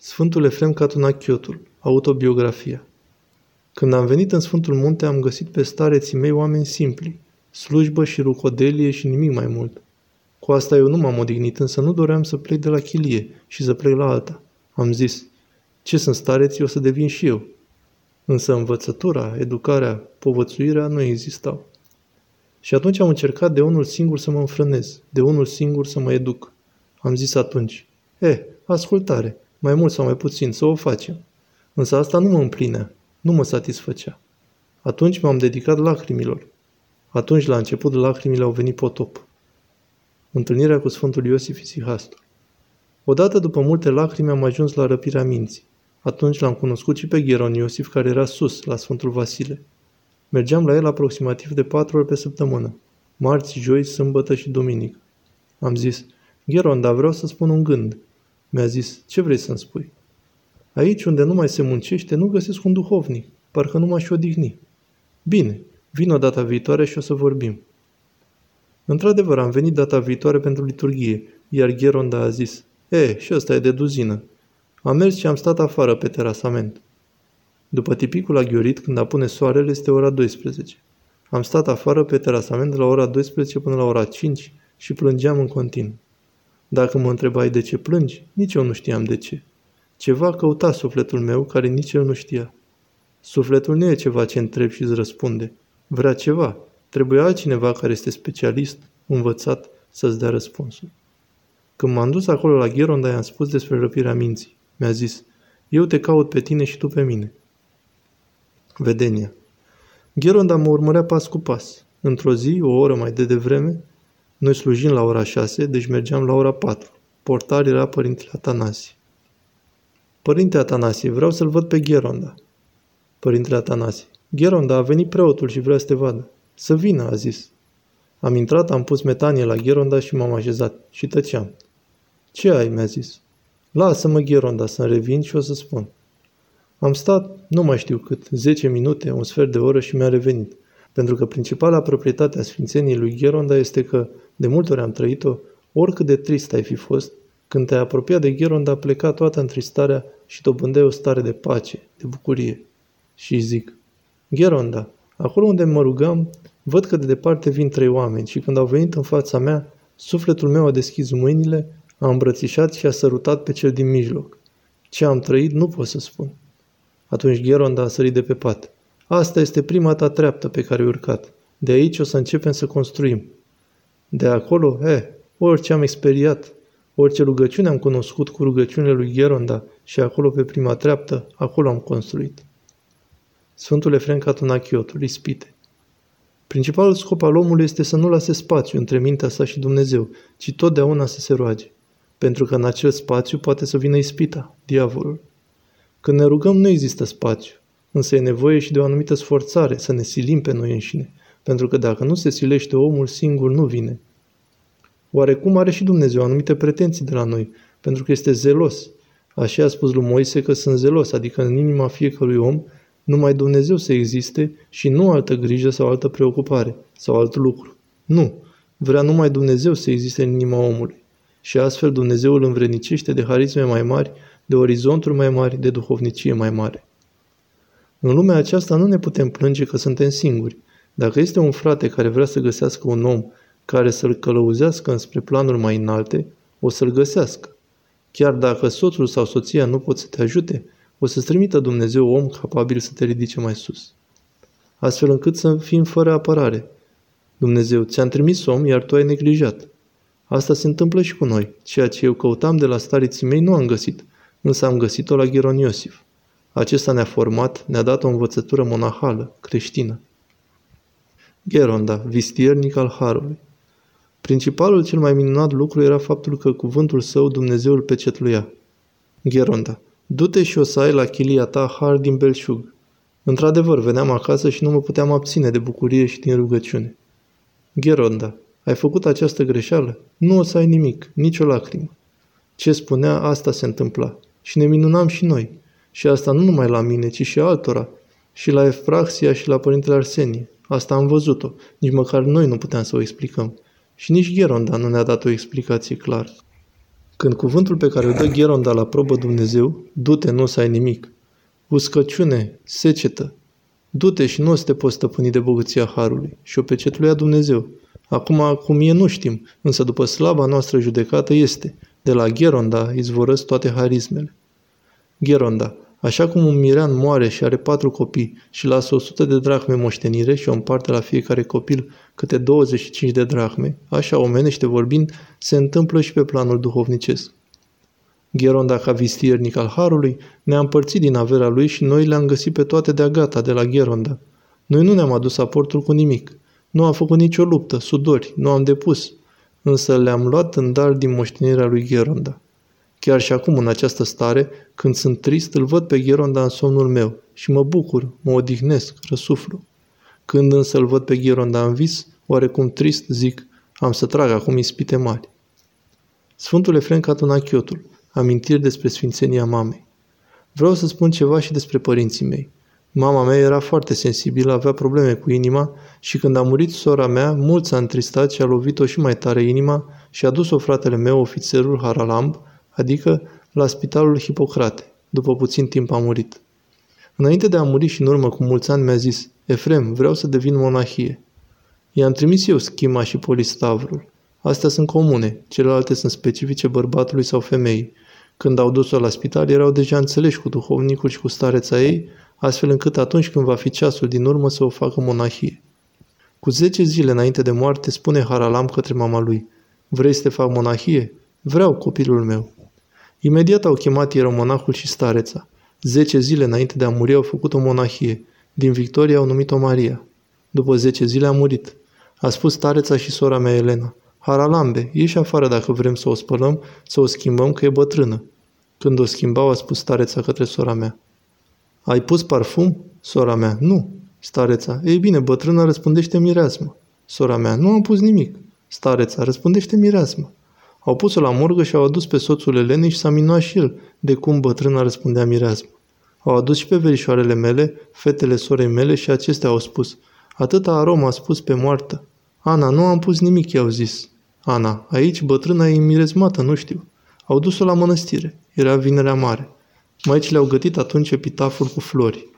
Sfântul Efrem Catunachiotul, autobiografia Când am venit în Sfântul Munte, am găsit pe stareții mei oameni simpli, slujbă și rucodelie și nimic mai mult. Cu asta eu nu m-am odihnit, însă nu doream să plec de la chilie și să plec la alta. Am zis, ce sunt stareții, o să devin și eu. Însă învățătura, educarea, povățuirea nu existau. Și atunci am încercat de unul singur să mă înfrânez, de unul singur să mă educ. Am zis atunci, eh, ascultare, mai mult sau mai puțin, să o facem. Însă asta nu mă împlinea, nu mă satisfăcea. Atunci m-am dedicat lacrimilor. Atunci, la început, lacrimile au venit potop. Întâlnirea cu Sfântul Iosif Isihastul. Odată după multe lacrimi am ajuns la răpirea minții. Atunci l-am cunoscut și pe Gheron Iosif, care era sus, la Sfântul Vasile. Mergeam la el aproximativ de patru ori pe săptămână, marți, joi, sâmbătă și duminică. Am zis, Gheron, dar vreau să spun un gând. Mi-a zis, ce vrei să-mi spui? Aici unde nu mai se muncește, nu găsesc un duhovnic. Parcă nu m-aș odihni. Bine, vin o data viitoare și o să vorbim. Într-adevăr, am venit data viitoare pentru liturghie, iar Gheronda a zis, E, și ăsta e de duzină. Am mers și am stat afară pe terasament. După tipicul aghiorit, când apune soarele, este ora 12. Am stat afară pe terasament de la ora 12 până la ora 5 și plângeam în continuu. Dacă mă întrebai de ce plângi, nici eu nu știam de ce. Ceva căuta sufletul meu care nici el nu știa. Sufletul nu e ceva ce întreb și îți răspunde. Vrea ceva. Trebuie altcineva care este specialist, învățat, să-ți dea răspunsul. Când m-am dus acolo la Gheronda, i-am spus despre răpirea minții. Mi-a zis, eu te caut pe tine și tu pe mine. Vedenia. Gheronda mă urmărea pas cu pas. Într-o zi, o oră mai de devreme, noi slujim la ora 6, deci mergeam la ora 4. Portar era părintele Atanasie. Părinte Atanasie, vreau să-l văd pe Gheronda. Părintele Atanasie. Gheronda, a venit preotul și vrea să te vadă. Să vină, a zis. Am intrat, am pus metanie la Gheronda și m-am așezat și tăceam. Ce ai, mi-a zis. Lasă-mă, Gheronda, să-mi revin și o să spun. Am stat, nu mai știu cât, 10 minute, un sfert de oră și mi-a revenit. Pentru că principala proprietate a sfințeniei lui Gheronda este că, de multe ori am trăit-o, oricât de trist ai fi fost, când te-ai apropiat de Gheronda, pleca toată întristarea și dobândeai o stare de pace, de bucurie. Și îi zic, Gheronda, acolo unde mă rugam, văd că de departe vin trei oameni și când au venit în fața mea, sufletul meu a deschis mâinile, a îmbrățișat și a sărutat pe cel din mijloc. Ce am trăit nu pot să spun. Atunci Gheronda a sărit de pe pat. Asta este prima ta treaptă pe care ai urcat. De aici o să începem să construim. De acolo, e, orice am experiat, orice rugăciune am cunoscut cu rugăciunile lui Gheronda și acolo pe prima treaptă, acolo am construit. Sfântul Efrem Catunachiotul, ispite. Principalul scop al omului este să nu lase spațiu între mintea sa și Dumnezeu, ci totdeauna să se roage. Pentru că în acel spațiu poate să vină ispita, diavolul. Când ne rugăm nu există spațiu, însă e nevoie și de o anumită sforțare să ne silim pe noi înșine, pentru că dacă nu se silește omul singur, nu vine. Oarecum are și Dumnezeu anumite pretenții de la noi, pentru că este zelos. Așa a spus lui Moise că sunt zelos, adică în inima fiecărui om numai Dumnezeu să existe și nu altă grijă sau altă preocupare sau alt lucru. Nu, vrea numai Dumnezeu să existe în inima omului. Și astfel Dumnezeu îl învrednicește de harisme mai mari, de orizonturi mai mari, de duhovnicie mai mare. În lumea aceasta nu ne putem plânge că suntem singuri. Dacă este un frate care vrea să găsească un om care să-l călăuzească înspre planuri mai înalte, o să-l găsească. Chiar dacă soțul sau soția nu pot să te ajute, o să-ți trimită Dumnezeu om capabil să te ridice mai sus. Astfel încât să fim fără apărare. Dumnezeu, ți-am trimis om, iar tu ai neglijat. Asta se întâmplă și cu noi. Ceea ce eu căutam de la stariții mei nu am găsit, însă am găsit-o la Gheron Iosif. Acesta ne-a format, ne-a dat o învățătură monahală, creștină. Geronda, vistiernic al Harului. Principalul cel mai minunat lucru era faptul că cuvântul său Dumnezeu îl pecetluia. Geronda, du-te și o să ai la chilia ta har din belșug. Într-adevăr, veneam acasă și nu mă puteam abține de bucurie și din rugăciune. Geronda, ai făcut această greșeală? Nu o să ai nimic, nicio lacrimă. Ce spunea, asta se întâmpla. Și ne minunam și noi. Și asta nu numai la mine, ci și altora. Și la Efraxia și la părintele Arsenie. Asta am văzut-o. Nici măcar noi nu puteam să o explicăm. Și nici Gheronda nu ne-a dat o explicație clară. Când cuvântul pe care îl dă Gheronda la probă Dumnezeu, du-te, nu o să ai nimic. Uscăciune, secetă, du-te și nu o să te poți stăpâni de bogăția Harului și o pecetului a Dumnezeu. Acum, cum e, nu știm, însă după slaba noastră judecată este, de la Gheronda izvorăsc toate harismele. Gheronda, Așa cum un mirean moare și are patru copii și lasă 100 de drachme moștenire și o împarte la fiecare copil câte 25 de drachme, așa omenește vorbind, se întâmplă și pe planul duhovnicesc. Gheronda ca vistiernic al Harului ne-a împărțit din averea lui și noi le-am găsit pe toate de-a gata de la Gheronda. Noi nu ne-am adus aportul cu nimic. Nu am făcut nicio luptă, sudori, nu am depus, însă le-am luat în dar din moștenirea lui Gheronda. Chiar și acum, în această stare, când sunt trist, îl văd pe Gheronda în somnul meu și mă bucur, mă odihnesc, răsuflu. Când însă îl văd pe Gheronda în vis, oarecum trist, zic, am să trag acum ispite mari. Sfântul Efrem Catunachiotul, amintiri despre sfințenia mamei. Vreau să spun ceva și despre părinții mei. Mama mea era foarte sensibilă, avea probleme cu inima și când a murit sora mea, mult s-a întristat și a lovit-o și mai tare inima și a dus-o fratele meu, ofițerul Haralamb, adică la spitalul Hipocrate. După puțin timp a murit. Înainte de a muri și în urmă cu mulți ani mi-a zis, Efrem, vreau să devin monahie. I-am trimis eu schima și polistavrul. Astea sunt comune, celelalte sunt specifice bărbatului sau femeii. Când au dus-o la spital, erau deja înțeleși cu duhovnicul și cu stareța ei, astfel încât atunci când va fi ceasul din urmă să o facă monahie. Cu zece zile înainte de moarte, spune Haralam către mama lui, Vrei să te fac monahie? Vreau, copilul meu. Imediat au chemat ieromonahul și stareța. Zece zile înainte de a muri au făcut o monahie. Din Victoria au numit-o Maria. După zece zile a murit. A spus stareța și sora mea Elena. Haralambe, ieși afară dacă vrem să o spălăm, să o schimbăm, că e bătrână. Când o schimbau, a spus stareța către sora mea. Ai pus parfum? Sora mea, nu. Stareța, ei bine, bătrâna răspundește mireasmă. Sora mea, nu am pus nimic. Stareța, răspundește mireasmă. Au pus-o la morgă și au adus pe soțul Elenei și s-a minuat și el de cum bătrâna răspundea mireasmă. Au adus și pe verișoarele mele, fetele sorei mele și acestea au spus. Atâta arom a spus pe moartă. Ana, nu am pus nimic, i-au zis. Ana, aici bătrâna e mirezmată, nu știu. Au dus-o la mănăstire. Era vinerea mare. Maici le-au gătit atunci epitaful cu flori.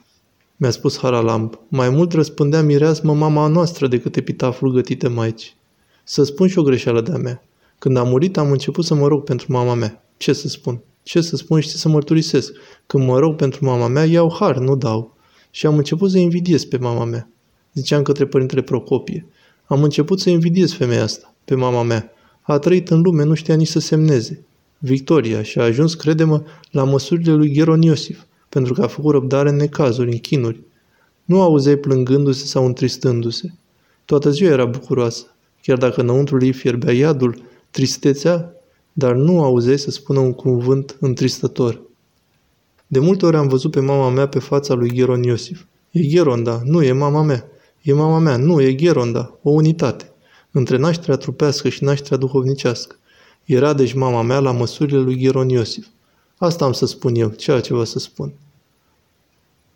Mi-a spus Haralamb, mai mult răspundea mireasmă mama noastră decât epitaful gătite maici. Să spun și o greșeală de-a mea. Când a murit, am început să mă rog pentru mama mea. Ce să spun? Ce să spun și să mărturisesc? Când mă rog pentru mama mea, iau har, nu dau. Și am început să invidiez pe mama mea. Ziceam către părintele Procopie. Am început să invidiez femeia asta, pe mama mea. A trăit în lume, nu știa nici să semneze. Victoria și a ajuns, credemă, la măsurile lui Gheron Iosif, pentru că a făcut răbdare în necazuri, în chinuri. Nu auzeai plângându-se sau întristându-se. Toată ziua era bucuroasă. Chiar dacă înăuntru ei fierbea iadul, tristețea, dar nu auzeai să spună un cuvânt întristător. De multe ori am văzut pe mama mea pe fața lui Gheron Iosif. E Gheronda, nu e mama mea. E mama mea, nu, e Gheronda, o unitate. Între nașterea trupească și nașterea duhovnicească. Era deci mama mea la măsurile lui Gheron Iosif. Asta am să spun eu, ceea ce vă să spun.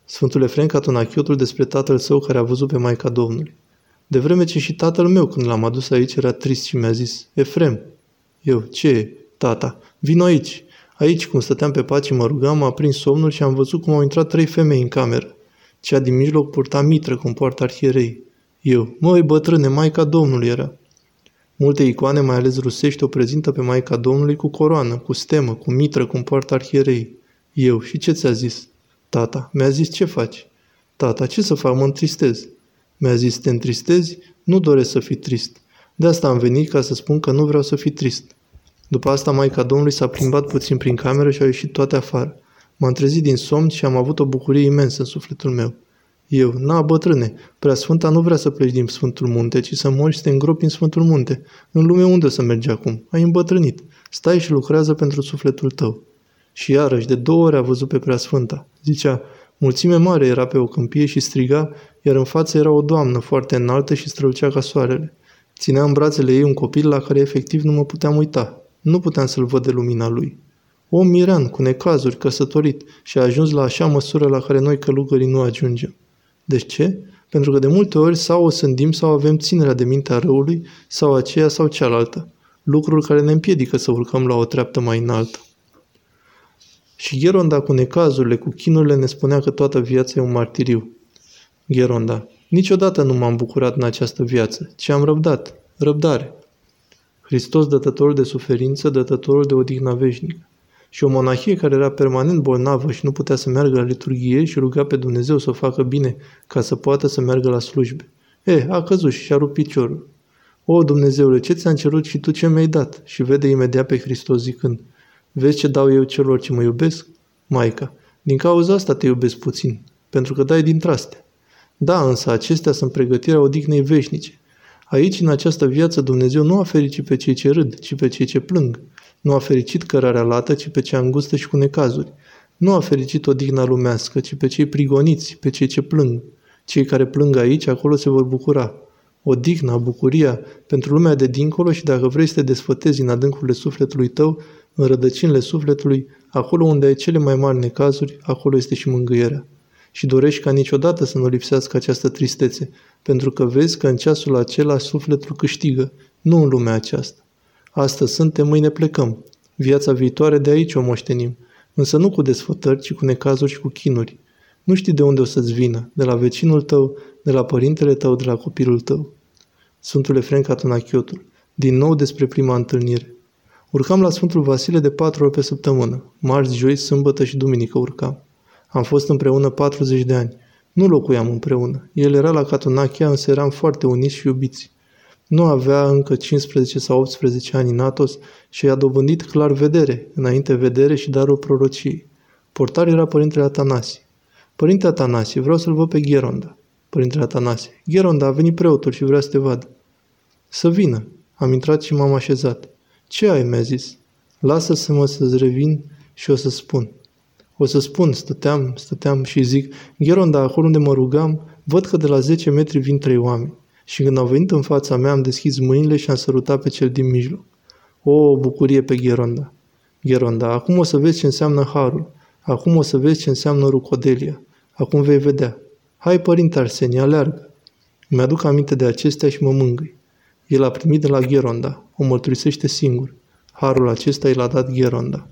Sfântul Efrem Catonachiotul despre tatăl său care a văzut pe Maica Domnului. De vreme ce și tatăl meu, când l-am adus aici, era trist și mi-a zis, Efrem. Eu, ce e, tata? Vino aici. Aici, cum stăteam pe pat și mă rugam, m-a prins somnul și am văzut cum au intrat trei femei în cameră. Cea din mijloc purta mitră, cum poartă arhierei. Eu, măi bătrâne, Maica Domnului era. Multe icoane, mai ales rusești, o prezintă pe Maica Domnului cu coroană, cu stemă, cu mitră, cum poartă arhierei. Eu, și ce ți-a zis? Tata, mi-a zis ce faci? Tata, ce să fac, mă întristez. Mi-a zis, te întristezi? Nu doresc să fii trist. De asta am venit ca să spun că nu vreau să fii trist. După asta Maica Domnului s-a plimbat puțin prin cameră și au ieșit toate afară. M-am trezit din somn și am avut o bucurie imensă în sufletul meu. Eu, na, bătrâne, prea sfânta nu vrea să pleci din Sfântul Munte, ci să mori și să te îngropi în Sfântul Munte. În lume unde o să mergi acum? Ai îmbătrânit. Stai și lucrează pentru sufletul tău. Și iarăși, de două ori a văzut pe prea sfânta. Zicea, mulțime mare era pe o câmpie și striga, iar în față era o doamnă foarte înaltă și strălucea ca soarele. Ținea în brațele ei un copil la care efectiv nu mă puteam uita. Nu puteam să-l văd de lumina lui. Om mirean, cu necazuri, căsătorit și a ajuns la așa măsură la care noi călugării nu ajungem. De ce? Pentru că de multe ori sau o sândim sau avem ținerea de mintea răului sau aceea sau cealaltă. lucruri care ne împiedică să urcăm la o treaptă mai înaltă. Și Gheronda cu necazurile, cu chinurile ne spunea că toată viața e un martiriu. Gheronda, niciodată nu m-am bucurat în această viață, ci am răbdat. Răbdare. Hristos, dătătorul de suferință, dătătorul de odihnă veșnică. Și o monahie care era permanent bolnavă și nu putea să meargă la liturghie și ruga pe Dumnezeu să o facă bine ca să poată să meargă la slujbe. E, a căzut și și-a rupt piciorul. O, Dumnezeule, ce ți-am cerut și tu ce mi-ai dat? Și vede imediat pe Hristos zicând, Vezi ce dau eu celor ce mă iubesc? Maica, din cauza asta te iubesc puțin, pentru că dai din traste. Da, însă acestea sunt pregătirea odihnei veșnice. Aici, în această viață, Dumnezeu nu a fericit pe cei ce râd, ci pe cei ce plâng. Nu a fericit cărarea lată, ci pe cea îngustă și cu necazuri. Nu a fericit odihna lumească, ci pe cei prigoniți, pe cei ce plâng. Cei care plâng aici, acolo se vor bucura. Odihna, bucuria, pentru lumea de dincolo și dacă vrei să te desfătezi în adâncurile sufletului tău, în rădăcinile sufletului, acolo unde ai cele mai mari necazuri, acolo este și mângâierea. Și dorești ca niciodată să nu lipsească această tristețe, pentru că vezi că în ceasul acela sufletul câștigă, nu în lumea aceasta. Astăzi suntem, mâine plecăm. Viața viitoare de aici o moștenim, însă nu cu desfătări, ci cu necazuri și cu chinuri. Nu știi de unde o să-ți vină, de la vecinul tău, de la părintele tău, de la copilul tău. Sfântul Efrem Catonachiotul. Din nou despre prima întâlnire. Urcam la Sfântul Vasile de patru ori pe săptămână. Marți, joi, sâmbătă și duminică urcam. Am fost împreună 40 de ani. Nu locuiam împreună. El era la Catonachia, însă eram foarte uniți și iubiți. Nu avea încă 15 sau 18 ani în Atos și a dobândit clar vedere, înainte vedere și darul prorociei. Portar era părintele Atanasie. Părinte Atanasie, vreau să-l văd pe Gheronda. Părintele Atanasie, Gheronda, a venit preotul și vrea să te vadă. Să vină. Am intrat și m-am așezat. Ce ai, mi-a zis. Lasă să mă să-ți revin și o să spun. O să spun, stăteam, stăteam și zic, Gheronda, acolo unde mă rugam, văd că de la 10 metri vin trei oameni. Și când au venit în fața mea, am deschis mâinile și am sărutat pe cel din mijloc. O, bucurie pe Gheronda! Gheronda, acum o să vezi ce înseamnă harul. Acum o să vezi ce înseamnă rucodelia. Acum vei vedea. Hai, părinte Arsenie, aleargă. Mi-aduc aminte de acestea și mă mângâi. El a primit de la Gheronda. O mărturisește singur. Harul acesta i l-a dat Gheronda.